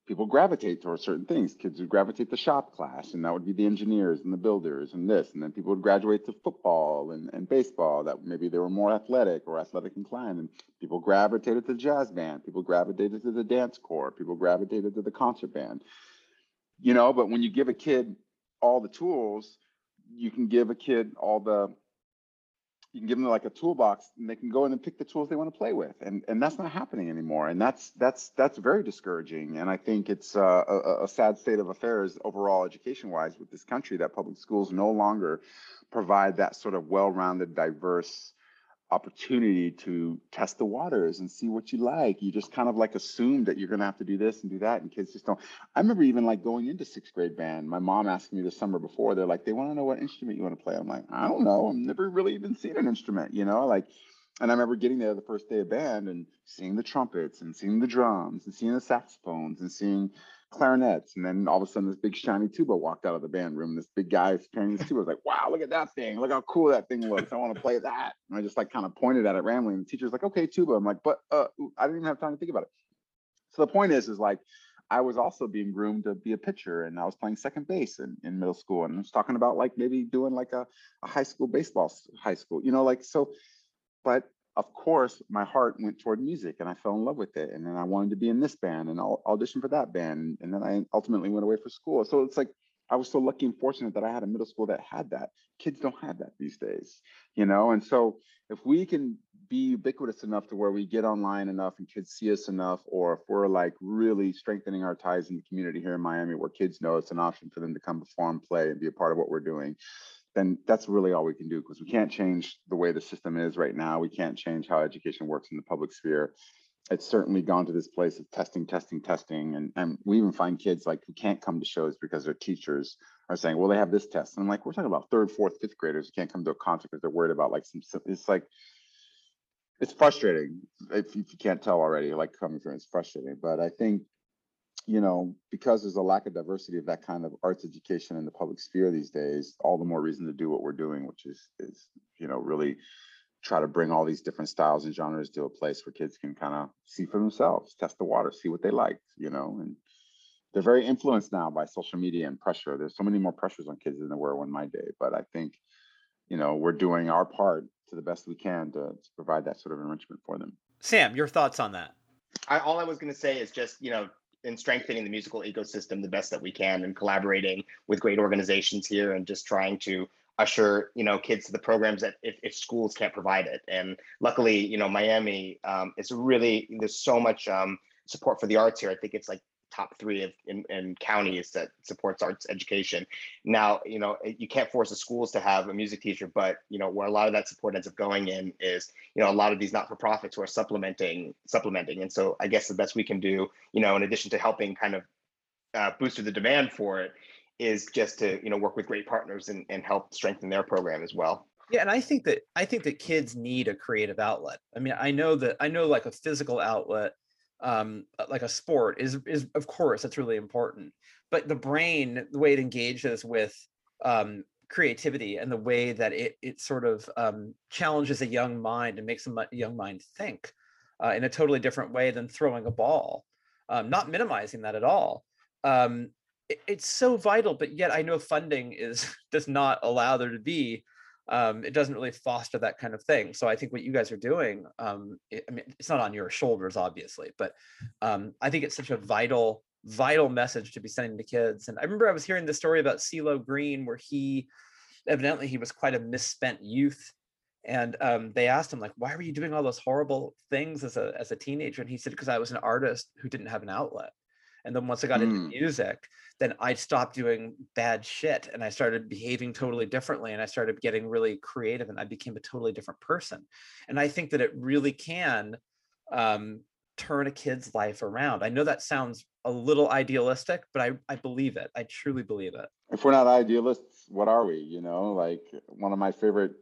S3: people gravitate towards certain things. Kids would gravitate to shop class, and that would be the engineers and the builders and this. And then people would graduate to football and, and baseball, that maybe they were more athletic or athletic inclined. And people gravitated to the jazz band, people gravitated to the dance corps, people gravitated to the concert band. You know, but when you give a kid all the tools, you can give a kid all the you can give them like a toolbox and they can go in and pick the tools they want to play with and and that's not happening anymore and that's that's that's very discouraging and i think it's uh, a, a sad state of affairs overall education wise with this country that public schools no longer provide that sort of well-rounded diverse opportunity to test the waters and see what you like. You just kind of like assume that you're going to have to do this and do that, and kids just don't. I remember even like going into sixth grade band. My mom asked me the summer before. They're like, they want to know what instrument you want to play. I'm like, I don't know. I've never really even seen an instrument, you know, like. And I remember getting there the first day of band and seeing the trumpets and seeing the drums and seeing the saxophones and seeing clarinets. And then all of a sudden, this big shiny tuba walked out of the band room. This big guy playing this tuba. I was like, wow, look at that thing. Look how cool that thing looks. I want to play that. And I just like kind of pointed at it randomly. And the teacher's like, okay, tuba. I'm like, but uh, I didn't even have time to think about it. So the point is, is like, I was also being groomed to be a pitcher and I was playing second base in, in middle school. And I was talking about like maybe doing like a, a high school baseball high school, you know, like so, but of course, my heart went toward music and I fell in love with it. And then I wanted to be in this band and I'll audition for that band. And then I ultimately went away for school. So it's like I was so lucky and fortunate that I had a middle school that had that. Kids don't have that these days, you know? And so if we can be ubiquitous enough to where we get online enough and kids see us enough, or if we're like really strengthening our ties in the community here in Miami where kids know it's an option for them to come perform, play, and be a part of what we're doing, then that's really all we can do because we can't change the way the system is right now. We can't change how education works in the public sphere. It's certainly gone to this place of testing, testing, testing. And, and we even find kids like who can't come to shows because their teachers are saying, well, they have this test. And I'm like, we're talking about third, fourth, fifth graders who can't come to a concert because they're worried about like some, it's like, it's frustrating if you can't tell already, like coming from it's frustrating. But I think you know, because there's a lack of diversity of that kind of arts education in the public sphere these days, all the more reason to do what we're doing, which is is you know really try to bring all these different styles and genres to a place where kids can kind of see for themselves, test the water, see what they like, you know, and they're very influenced now by social media and pressure. There's so many more pressures on kids than there were in my day, but I think you know we're doing our part to the best we can to, to provide that sort of enrichment for them.
S1: Sam, your thoughts on that?
S4: I, all I was going to say is just you know in strengthening the musical ecosystem the best that we can and collaborating with great organizations here and just trying to usher you know kids to the programs that if, if schools can't provide it. And luckily you know miami um, is really there's so much um, support for the arts here. I think it's like top three of, in, in counties that supports arts education. Now, you know, you can't force the schools to have a music teacher, but you know, where a lot of that support ends up going in is, you know, a lot of these not-for-profits who are supplementing, supplementing. And so I guess the best we can do, you know, in addition to helping kind of uh, boost the demand for it, is just to, you know, work with great partners and, and help strengthen their program as well.
S1: Yeah, and I think that I think that kids need a creative outlet. I mean, I know that I know like a physical outlet um, uh, like a sport is is of course that's really important but the brain the way it engages with um, creativity and the way that it it sort of um, challenges a young mind and makes a young mind think uh, in a totally different way than throwing a ball um, not minimizing that at all um, it, it's so vital but yet i know funding is does not allow there to be um, it doesn't really foster that kind of thing. So I think what you guys are doing, um, it, I mean, it's not on your shoulders, obviously, but um, I think it's such a vital, vital message to be sending to kids. And I remember I was hearing the story about CeeLo Green, where he evidently he was quite a misspent youth. And um, they asked him like, "Why were you doing all those horrible things as a as a teenager?" And he said, "Because I was an artist who didn't have an outlet." And then once I got mm. into music, then I stopped doing bad shit and I started behaving totally differently and I started getting really creative and I became a totally different person. And I think that it really can um, turn a kid's life around. I know that sounds a little idealistic, but I, I believe it. I truly believe it.
S3: If we're not idealists, what are we? You know, like one of my favorite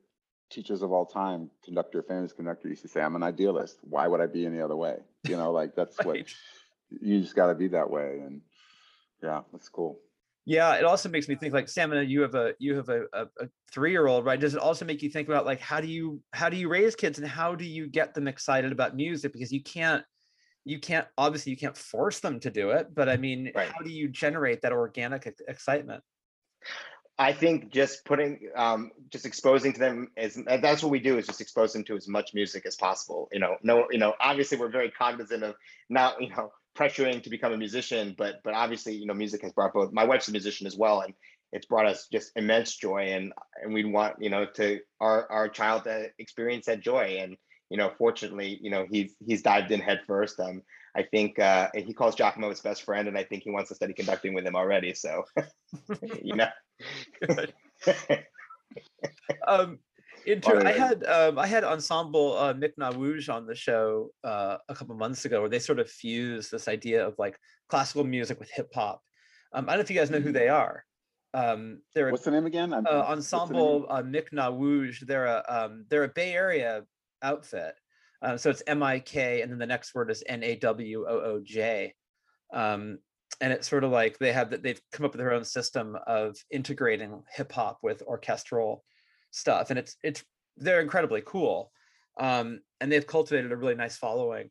S3: teachers of all time, conductor, famous conductor, used to say, I'm an idealist. Why would I be any other way? You know, like that's right. what you just got to be that way. And yeah, that's cool.
S1: Yeah, it also makes me think like Samina, you have a you have a, a, a three year old, right? Does it also make you think about like how do you how do you raise kids and how do you get them excited about music? Because you can't you can't obviously you can't force them to do it, but I mean, right. how do you generate that organic excitement?
S4: I think just putting, um, just exposing to them is that's what we do is just expose them to as much music as possible. You know, no, you know, obviously we're very cognizant of not, you know, pressuring to become a musician, but but obviously, you know, music has brought both. My wife's a musician as well, and it's brought us just immense joy, and and we'd want you know to our our child to experience that joy, and you know, fortunately, you know, he's he's dived in head first. Um, I think uh, he calls Jacomo his best friend, and I think he wants to study conducting with him already. So, you know.
S1: um, Inter- I had um, I had ensemble uh, Mik Nawooj on the show uh, a couple months ago, where they sort of fuse this idea of like classical music with hip hop. Um, I don't know if you guys know who they are. Um, they're
S3: what's the name again?
S1: Uh, ensemble uh, Mik Nawooj. They're a um, they're a Bay Area outfit. Uh, so it's M I K, and then the next word is N A W O O J. Um, and it's sort of like they have that they've come up with their own system of integrating hip hop with orchestral stuff, and it's it's they're incredibly cool, um, and they've cultivated a really nice following.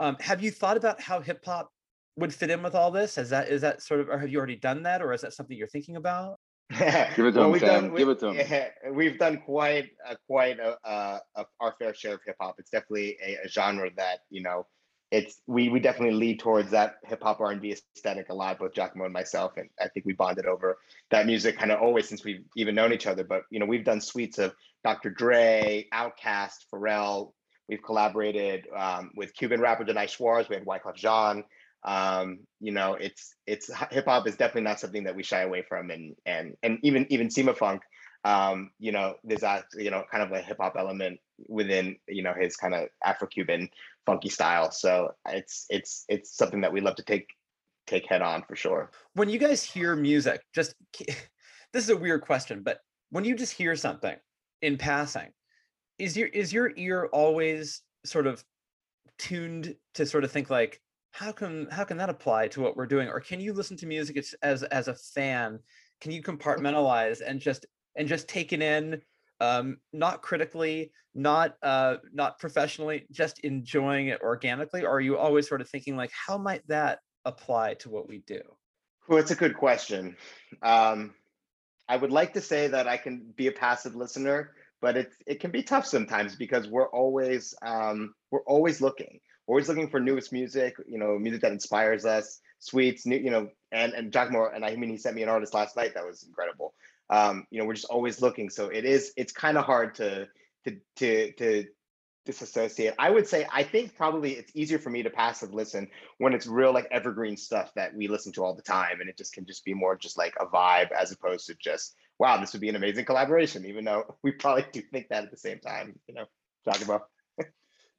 S1: Um, have you thought about how hip hop would fit in with all this? Is that is that sort of, or have you already done that, or is that something you're thinking about?
S3: Give it to
S4: Well,
S3: him,
S4: we've
S3: Sam.
S4: done-
S3: Give it to him.
S4: yeah, we've done quite a, quite a, a, a our fair share of hip hop. It's definitely a, a genre that you know, it's we we definitely lead towards that hip hop R and B aesthetic a lot. Both Jacomo and myself, and I think we bonded over that music kind of always since we've even known each other. But you know, we've done suites of Dr. Dre, Outkast, Pharrell. We've collaborated um, with Cuban rapper Danay Suárez. We had Wyclef Jean. Um, you know, it's it's hip hop is definitely not something that we shy away from, and and and even even Cimafunk. Um, you know, there's a you know kind of a hip hop element within you know his kind of Afro-Cuban funky style. So it's it's it's something that we love to take take head on for sure.
S1: when you guys hear music, just this is a weird question, but when you just hear something in passing, is your is your ear always sort of tuned to sort of think like, how can how can that apply to what we're doing? Or can you listen to music as as, a fan? Can you compartmentalize and just and just take it in, um, not critically, not uh, not professionally, just enjoying it organically? Or are you always sort of thinking like, how might that apply to what we do?
S4: Well, it's a good question. Um, I would like to say that I can be a passive listener, but it it can be tough sometimes because we're always um, we're always looking, we're always looking for newest music. You know, music that inspires us, sweets, new. You know, and and Jacomo and I mean he sent me an artist last night that was incredible. Um, you know, we're just always looking, so it is it's kind of hard to to to to disassociate. I would say I think probably it's easier for me to passive listen when it's real like evergreen stuff that we listen to all the time and it just can just be more just like a vibe as opposed to just wow this would be an amazing collaboration even though we probably do think that at the same time you know talking about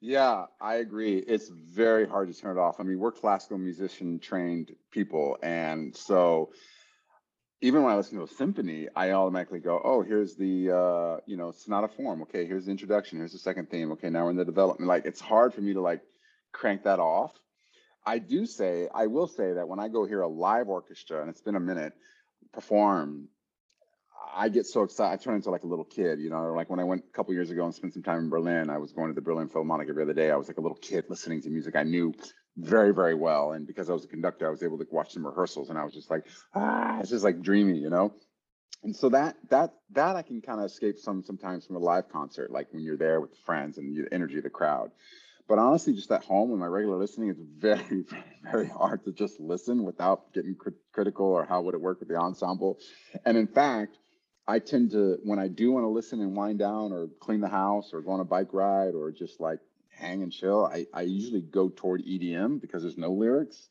S3: Yeah, I agree. It's very hard to turn it off. I mean, we're classical musician trained people. And so even when I listen to a symphony, I automatically go, oh, here's the, uh, you know, sonata form. Okay, here's the introduction. Here's the second theme. Okay, now we're in the development. Like, it's hard for me to like crank that off. I do say, I will say that when I go hear a live orchestra, and it's been a minute, perform, I get so excited. I turn into like a little kid, you know. Like when I went a couple years ago and spent some time in Berlin, I was going to the Berlin Philharmonic every other day. I was like a little kid listening to music I knew very, very well. And because I was a conductor, I was able to watch some rehearsals, and I was just like, ah, it's just like dreamy, you know. And so that that that I can kind of escape some sometimes from a live concert, like when you're there with friends and the energy of the crowd. But honestly, just at home with my regular listening, it's very, very, hard to just listen without getting crit- critical or how would it work with the ensemble. And in fact, I tend to when I do want to listen and wind down or clean the house or go on a bike ride or just like hang and chill, I, I usually go toward EDM because there's no lyrics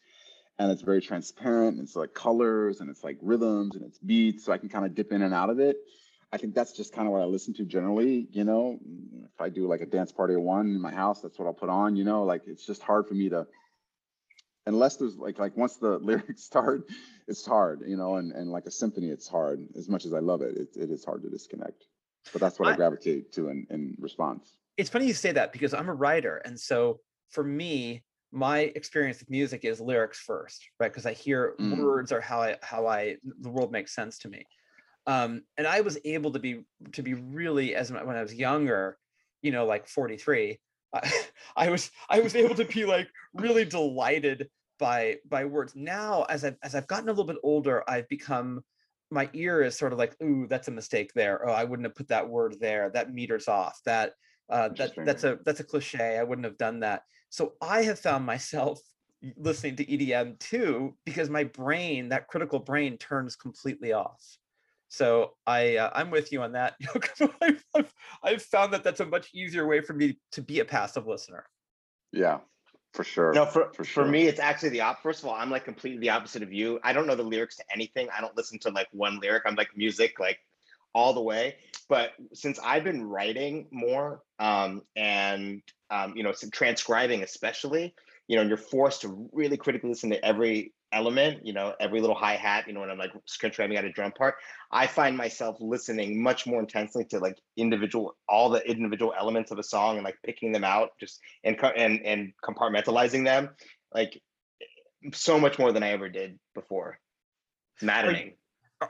S3: and it's very transparent. And it's like colors and it's like rhythms and it's beats. So I can kind of dip in and out of it. I think that's just kind of what I listen to generally. You know, if I do like a dance party at one in my house, that's what I'll put on. You know, like it's just hard for me to, unless there's like like once the lyrics start, it's hard. You know, and and like a symphony, it's hard. As much as I love it, it, it is hard to disconnect. But that's what I,
S1: I-
S3: gravitate to in in response.
S1: It's funny you say that because I'm a writer, and so for me, my experience with music is lyrics first, right? Because I hear
S3: Mm.
S1: words are how I how I the world makes sense to me. Um, and I was able to be to be really as when I was younger, you know, like 43. I, I was I was able to be like really delighted by by words. Now, as I've as I've gotten a little bit older, I've become my ear is sort of like, ooh, that's a mistake there. Oh, I wouldn't have put that word there. That meters off. That uh, that that's a that's a cliche. I wouldn't have done that. So I have found myself listening to EDM too because my brain, that critical brain, turns completely off. So I uh, I'm with you on that. I've, I've, I've found that that's a much easier way for me to be a passive listener.
S3: Yeah, for sure.
S4: no for
S3: for
S4: for, me it's actually the op first of all i'm like completely the opposite of you i don't know the lyrics to anything i don't listen to like one lyric i'm like music like all the way but since i've been writing more um and um you know transcribing especially you know you're forced to really critically listen to every element you know every little hi-hat you know when i'm like transcribing out a drum part i find myself listening much more intensely to like individual all the individual elements of a song and like picking them out just and and and compartmentalizing them like so much more than I ever did before. It's maddening.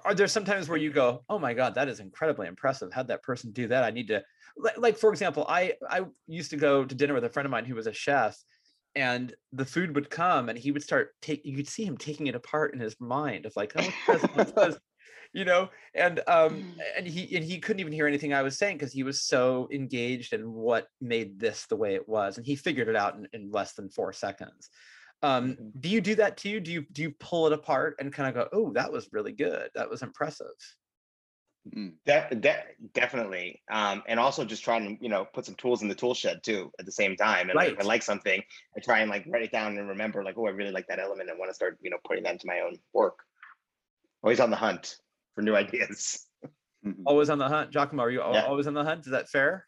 S1: Are, there sometimes where you go, "Oh my god, that is incredibly impressive. How'd that person do that? I need to." Like, like for example, I I used to go to dinner with a friend of mine who was a chef, and the food would come, and he would start take. You could see him taking it apart in his mind of like, "Oh, what's this? What's this?" you know and um and he and he couldn't even hear anything i was saying because he was so engaged in what made this the way it was and he figured it out in, in less than four seconds um
S4: Mhm.
S1: do you do that too? do you do you pull it apart and kind of go oh that was really good that was impressive
S4: De- de- definitely. Um, and also just trying to, you know, put some tools in the tool shed too at the same time. And like, if I like something, I try and like write it down and remember like, oh, I really like that element and want to start, you know, putting that into my own work. Always on the hunt for new ideas.
S1: Always on the hunt Jacomo, are you
S4: Yeah.
S1: always on the hunt is that fair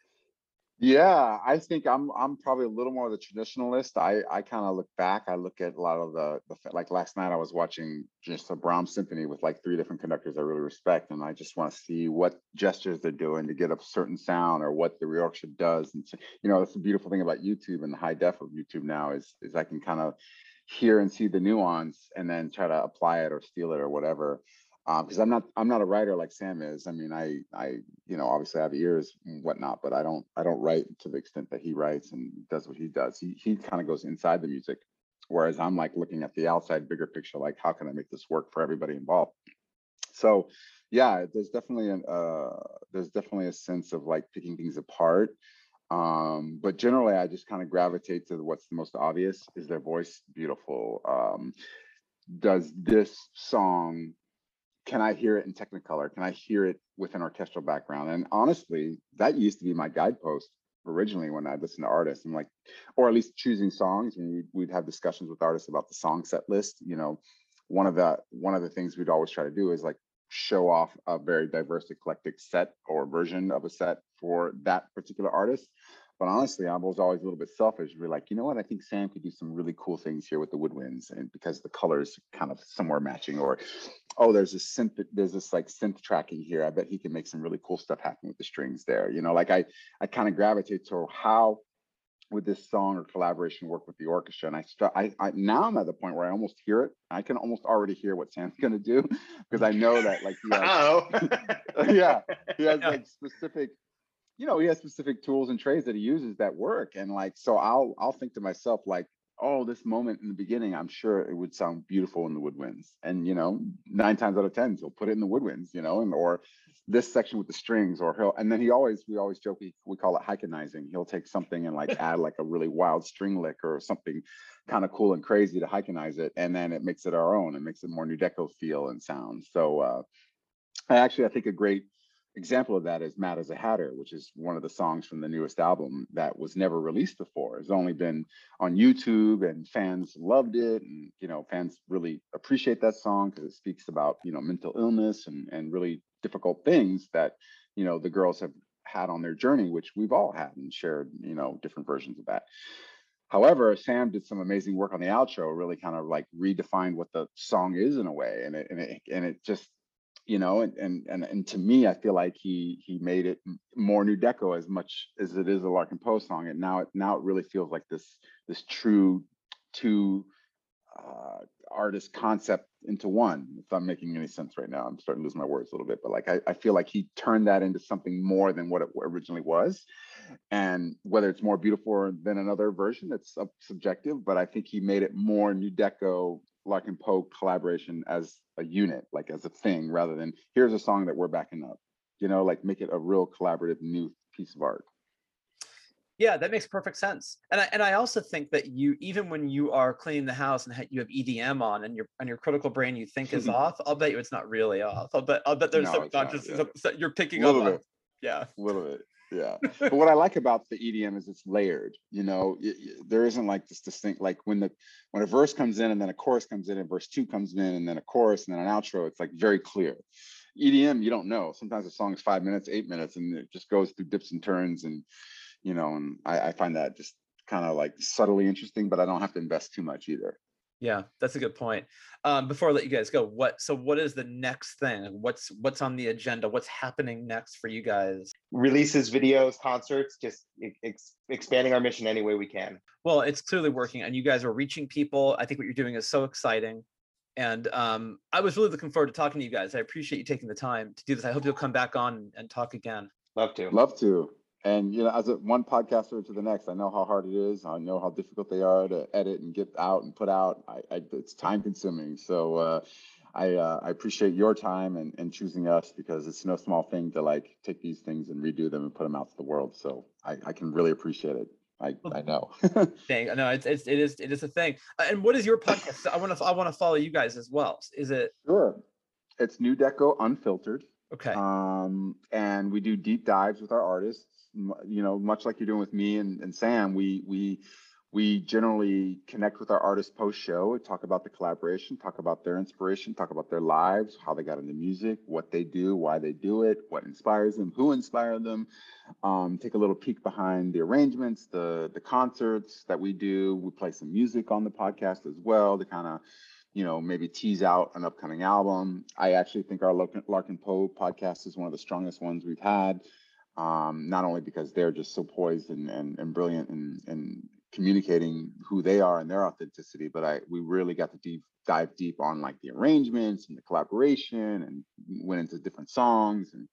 S3: Yeah, I think I'm I'm probably a little more of the traditionalist. I I kind of look back. I look at a lot of the, the like last night I was watching just a Brahms symphony with like three different conductors I really respect, and I just want to see what gestures they're doing to get a certain sound or what the reorchestra does. And you know, that's the beautiful thing about YouTube and the high def of YouTube now is is I can kind of hear and see the nuance and then try to apply it or steal it or whatever. Because I'm not I'm not a writer like Sam is. I mean, I I you know obviously I have ears and whatnot, but I don't I don't write to the extent that he writes and does what he does. He he kind of goes inside the music, whereas I'm like looking at the outside bigger picture, like how can I make this work for everybody involved. So yeah, there's definitely an uh there's definitely a sense of like picking things apart. Um, but generally I just kind of gravitate to what's the most obvious. Is their voice beautiful? Um, does this song can I hear it in Technicolor? Can I hear it with an orchestral background? And honestly, that used to be my guidepost originally when I listened to artists. I'm like, or at least choosing songs. And we'd, we'd have discussions with artists about the song set list. You know, one of the one of the things we'd always try to do is like show off a very diverse, eclectic set or version of a set for that particular artist. But honestly, I was always a little bit selfish. We're like, you know what? I think Sam could do some really cool things here with the woodwinds, and because the colors kind of somewhere matching, or oh, there's this synth, there's this like synth tracking here. I bet he can make some really cool stuff happen with the strings there. You know, like I, I kind of gravitate to how would this song or collaboration work with the orchestra? And I, st- I, I now I'm at the point where I almost hear it. I can almost already hear what Sam's gonna do because I know that like he has,
S4: Oh.
S3: yeah, he has
S1: Yeah.
S3: like specific you know he has specific tools and trades that he uses that work and like so i'll i'll think to myself like oh this moment in the beginning i'm sure it would sound beautiful in the woodwinds. And you know nine times out of ten he'll put it in the woodwinds you know and or this section with the strings or he'll and then he always we always joke we, we call it hykenizing he'll take something and like add like a really wild string lick or something kind of cool and crazy to hykenize it and then it makes it our own it makes it more Nu Deco feel and sound. So uh I actually i think a great example of that is Mad as a Hatter, which is one of the songs from the newest album that was never released before. It's only been on YouTube and fans loved it. And, you know, fans really appreciate that song because it speaks about, you know, mental illness and, and really difficult things that, you know, the girls have had on their journey, which we've all had and shared, you know, different versions of that. However, Sam did some amazing work on the outro, really kind of like redefined what the song is in a way. And it, and it, and it just, you know and, and and and to me i feel like he he made it more Nu Deco as much as it is a Larkin Poe song and now it now it really feels like this this true two uh artist concept into one if i'm making any sense right now. I'm starting to lose my words a little bit but like i, I feel like he turned that into something more than what it originally was and whether it's more beautiful than another version it's sub- subjective but i think he made it more Nu Deco Larkin Poe collaboration as a unit like as a thing rather than here's a song that we're backing up you know like make it a real collaborative new piece of art
S1: Yeah, that makes perfect sense. And I and I also think that you even when you are cleaning the house and you have EDM on and your and your critical brain you think is off, I'll bet you it's not really off. I'll bet I'll bet there's
S3: No, it's not,
S1: subconscious
S3: yeah.
S1: you're picking up
S3: little
S1: on. Yeah.
S3: a little bit yeah. But what i like about the edm is it's layered you know y- y- there isn't like this distinct like when the when a verse comes in and then a chorus comes in and verse two comes in and then a chorus and then an outro it's like very clear. Edm you don't know. Sometimes a song is five minutes eight minutes and it just goes through dips and turns and you know and i, I find that just kind of like subtly interesting but i don't have to invest too much either
S1: Yeah, that's a good point. Um, before I let you guys go, what so what is the next thing? What's what's on the agenda? What's happening next for you guys?
S4: Releases, videos, concerts, just ex- expanding our mission any way we can.
S1: Well, it's clearly working, and you guys are reaching people. I think what you're doing is so exciting, and um, I was really looking forward to talking to you guys. I appreciate you taking the time to do this. I hope you'll come back on and talk again.
S4: Love to.
S3: Love to. And you know, as a one podcaster to the next, I know how hard it is. I know how difficult they are to edit and get out and put out. I, I it's time consuming. So uh, I uh, I appreciate your time and, and choosing us because it's no small thing to like take these things and redo them and put them out to the world. So I, I can really appreciate it. I, I know.
S1: Dang, no, it's, it's it is it is a thing. Uh, and what is your podcast? I want to I want to follow you guys as well. Is it
S3: sure? It's Nu Deco Unfiltered.
S1: Okay.
S3: Um, and we do deep dives with our artists you know, much like you're doing with me and, and Sam, we we we generally connect with our artists post show, talk about the collaboration, talk about their inspiration, talk about their lives, how they got into music, what they do, why they do it, what inspires them, who inspired them. Um, take a little peek behind the arrangements, the the concerts that we do. We play some music on the podcast as well to kind of you know, maybe tease out an upcoming album. I actually think our Larkin Poe podcast is one of the strongest ones we've had um, not only because they're just so poised and, and, and brilliant and, in communicating who they are and their authenticity, but I we really got to deep dive deep on like the arrangements and the collaboration and went into different songs and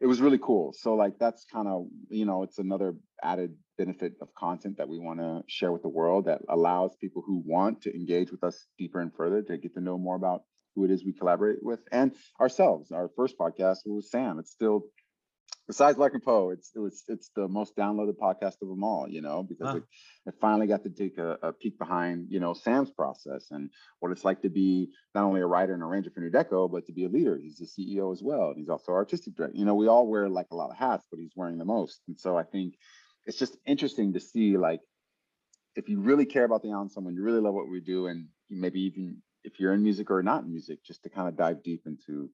S3: it was really cool. So like that's kind of you know it's another added benefit of content that we want to share with the world that allows people who want to engage with us deeper and further to get to know more about who it is we collaborate with and ourselves. Our first podcast was Sam. It's still besides Larkin Poe, it's it was it's the most downloaded podcast of them all, you know, because huh. it, it, finally got to take a, a, peek behind, you know, Sam's process and what it's like to be not only a writer and arranger for Nu Deco, but to be a leader. He's the CEO as well. And he's also artistic director. You know, we all wear like a lot of hats, but he's wearing the most. And so I think it's just interesting to see like if you really care about the ensemble and you really love what we do, and maybe even if you're in music or not in music, just to kind of dive deep into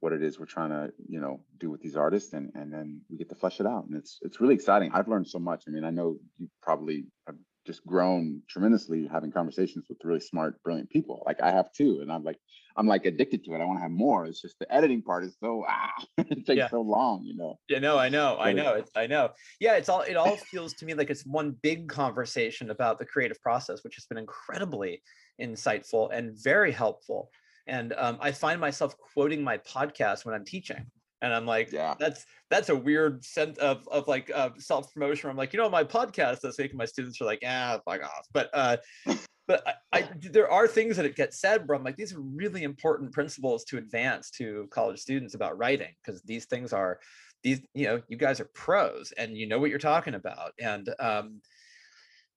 S3: what it is we're trying to you know do with these artists and and then we get to flesh it out and it's it's really exciting. I've learned so much. I mean i know you probably have just grown tremendously having conversations with really smart brilliant people. Like i have too and i'm like i'm like addicted to it. I want to have more. It's just the editing part is so ah it takes yeah. so long you know?
S1: Yeah no i know i know it's, i know. Yeah it's all it all feels to me like it's one big conversation about the creative process which has been incredibly insightful and very helpful and um, I find myself quoting my podcast when I'm teaching, and I'm like, yeah, that's that's a weird sense of of like uh, self promotion. I'm like, you know, my podcast this week, my students are like, ah, fuck off. But uh, but I, I, there are things that it gets said where I'm like, these are really important principles to advance to college students about writing because these things are these you know you guys are pros and you know what you're talking about and um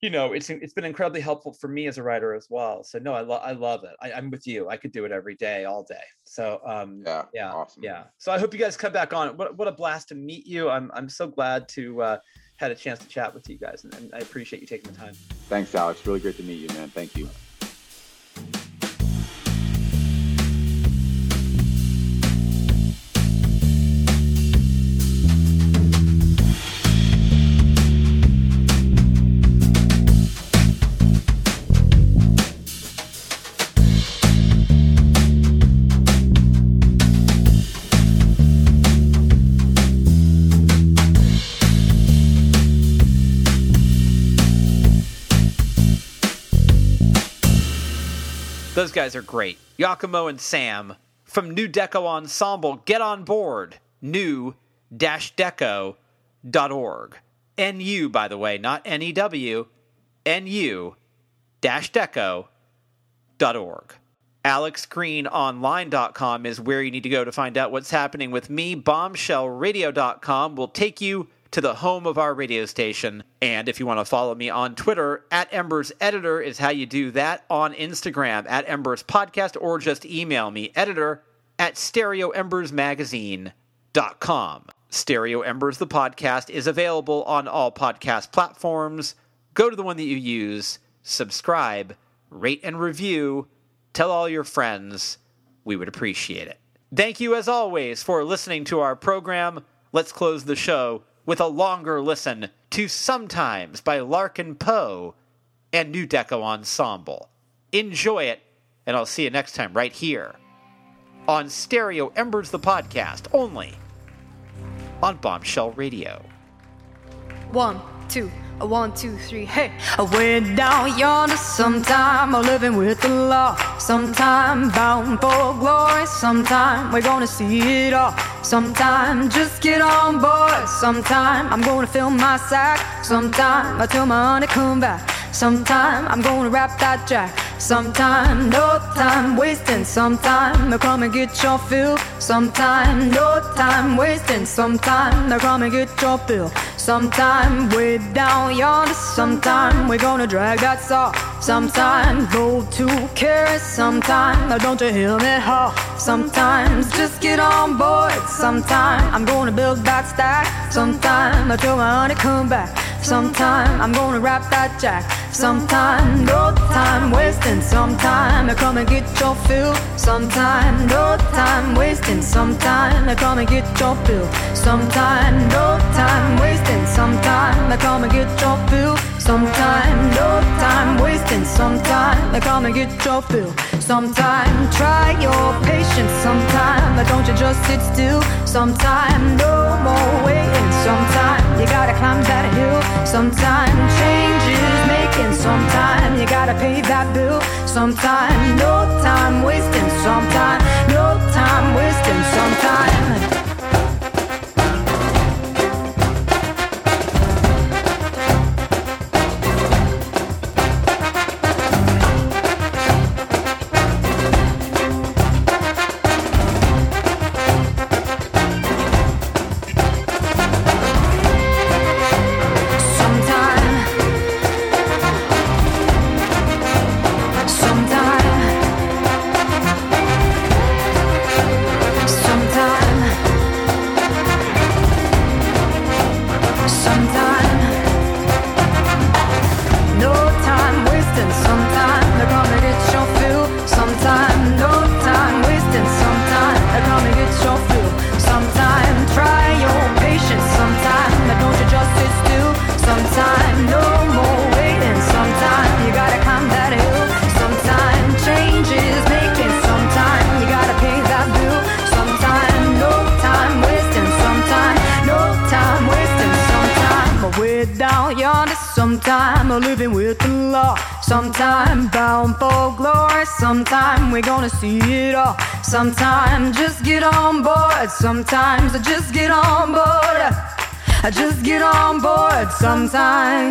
S1: you know, it's it's been incredibly helpful for me as a writer as well. So no, I love I love it. I, am with you. I could do it every day, all day. So um,
S3: yeah,
S1: yeah,
S3: awesome.
S1: yeah. So I hope you guys come back on. What what a blast to meet you. I'm I'm so glad to uh, had a chance to chat with you guys, and, and I appreciate you taking the time.
S3: Thanks, Alex. Really great to meet you, man. Thank you.
S1: Guys are great. Jacomo and Sam from Nu Deco Ensemble. Get on board. Nu-deco.org. NU, by the way, not N-E-W. NU-deco.org. AlexGreenOnline.com is where you need to go to find out what's happening with me. BombshellRadio.com will take you to the home of our radio station. And if you want to follow me on Twitter, at Embers Editor is how you do that. On Instagram, at Embers Podcast, or just email me, editor at stereoembersmagazine.com. Stereo Embers, the podcast, is available on all podcast platforms. Go to the one that you use, subscribe, rate and review, tell all your friends. We would appreciate it. Thank you, as always, for listening to our program. Let's close the show with a longer listen to Sometimes by Larkin Poe and Nu Deco Ensemble. enjoy it, and I'll see you next time right here on Stereo Embers the podcast, only on Bombshell Radio.
S2: One, two, one, two, three, hey. I went down yonder sometime, I'm living with the law. Sometime bound for glory, sometime we're gonna see it all. Sometime just get on board, sometime I'm gonna fill my sack. Sometime I tell my honey come back. Sometime I'm gonna wrap that jack. Sometime no time wasting. Sometime I come and get your fill. Sometime no time wasting. Sometime I come and get your fill. Sometime way down yonder. Sometime we're gonna drag that saw. Sometime go to carry. Sometimes I don't you hear me haw. Sometimes just get on board. Sometimes I'm gonna build that stack. Sometimes I tell my honey come back. Sometimes I'm gonna wrap that jack. Sometimes no time wasting. Sometime I come and get your fill. Sometimes no time wasting. Sometime I come and get your fill. Sometime no time wasting. Sometime I come and get your fill. Sometime no time wasting. Sometime I and get your fill. Sometime try your patience. Sometime don't you just sit still. Sometime no more waiting. Sometime you gotta climb that hill. Sometime change is making. Sometime you gotta pay that bill. Sometime no time wasting. Sometime no time wasting. Sometime, just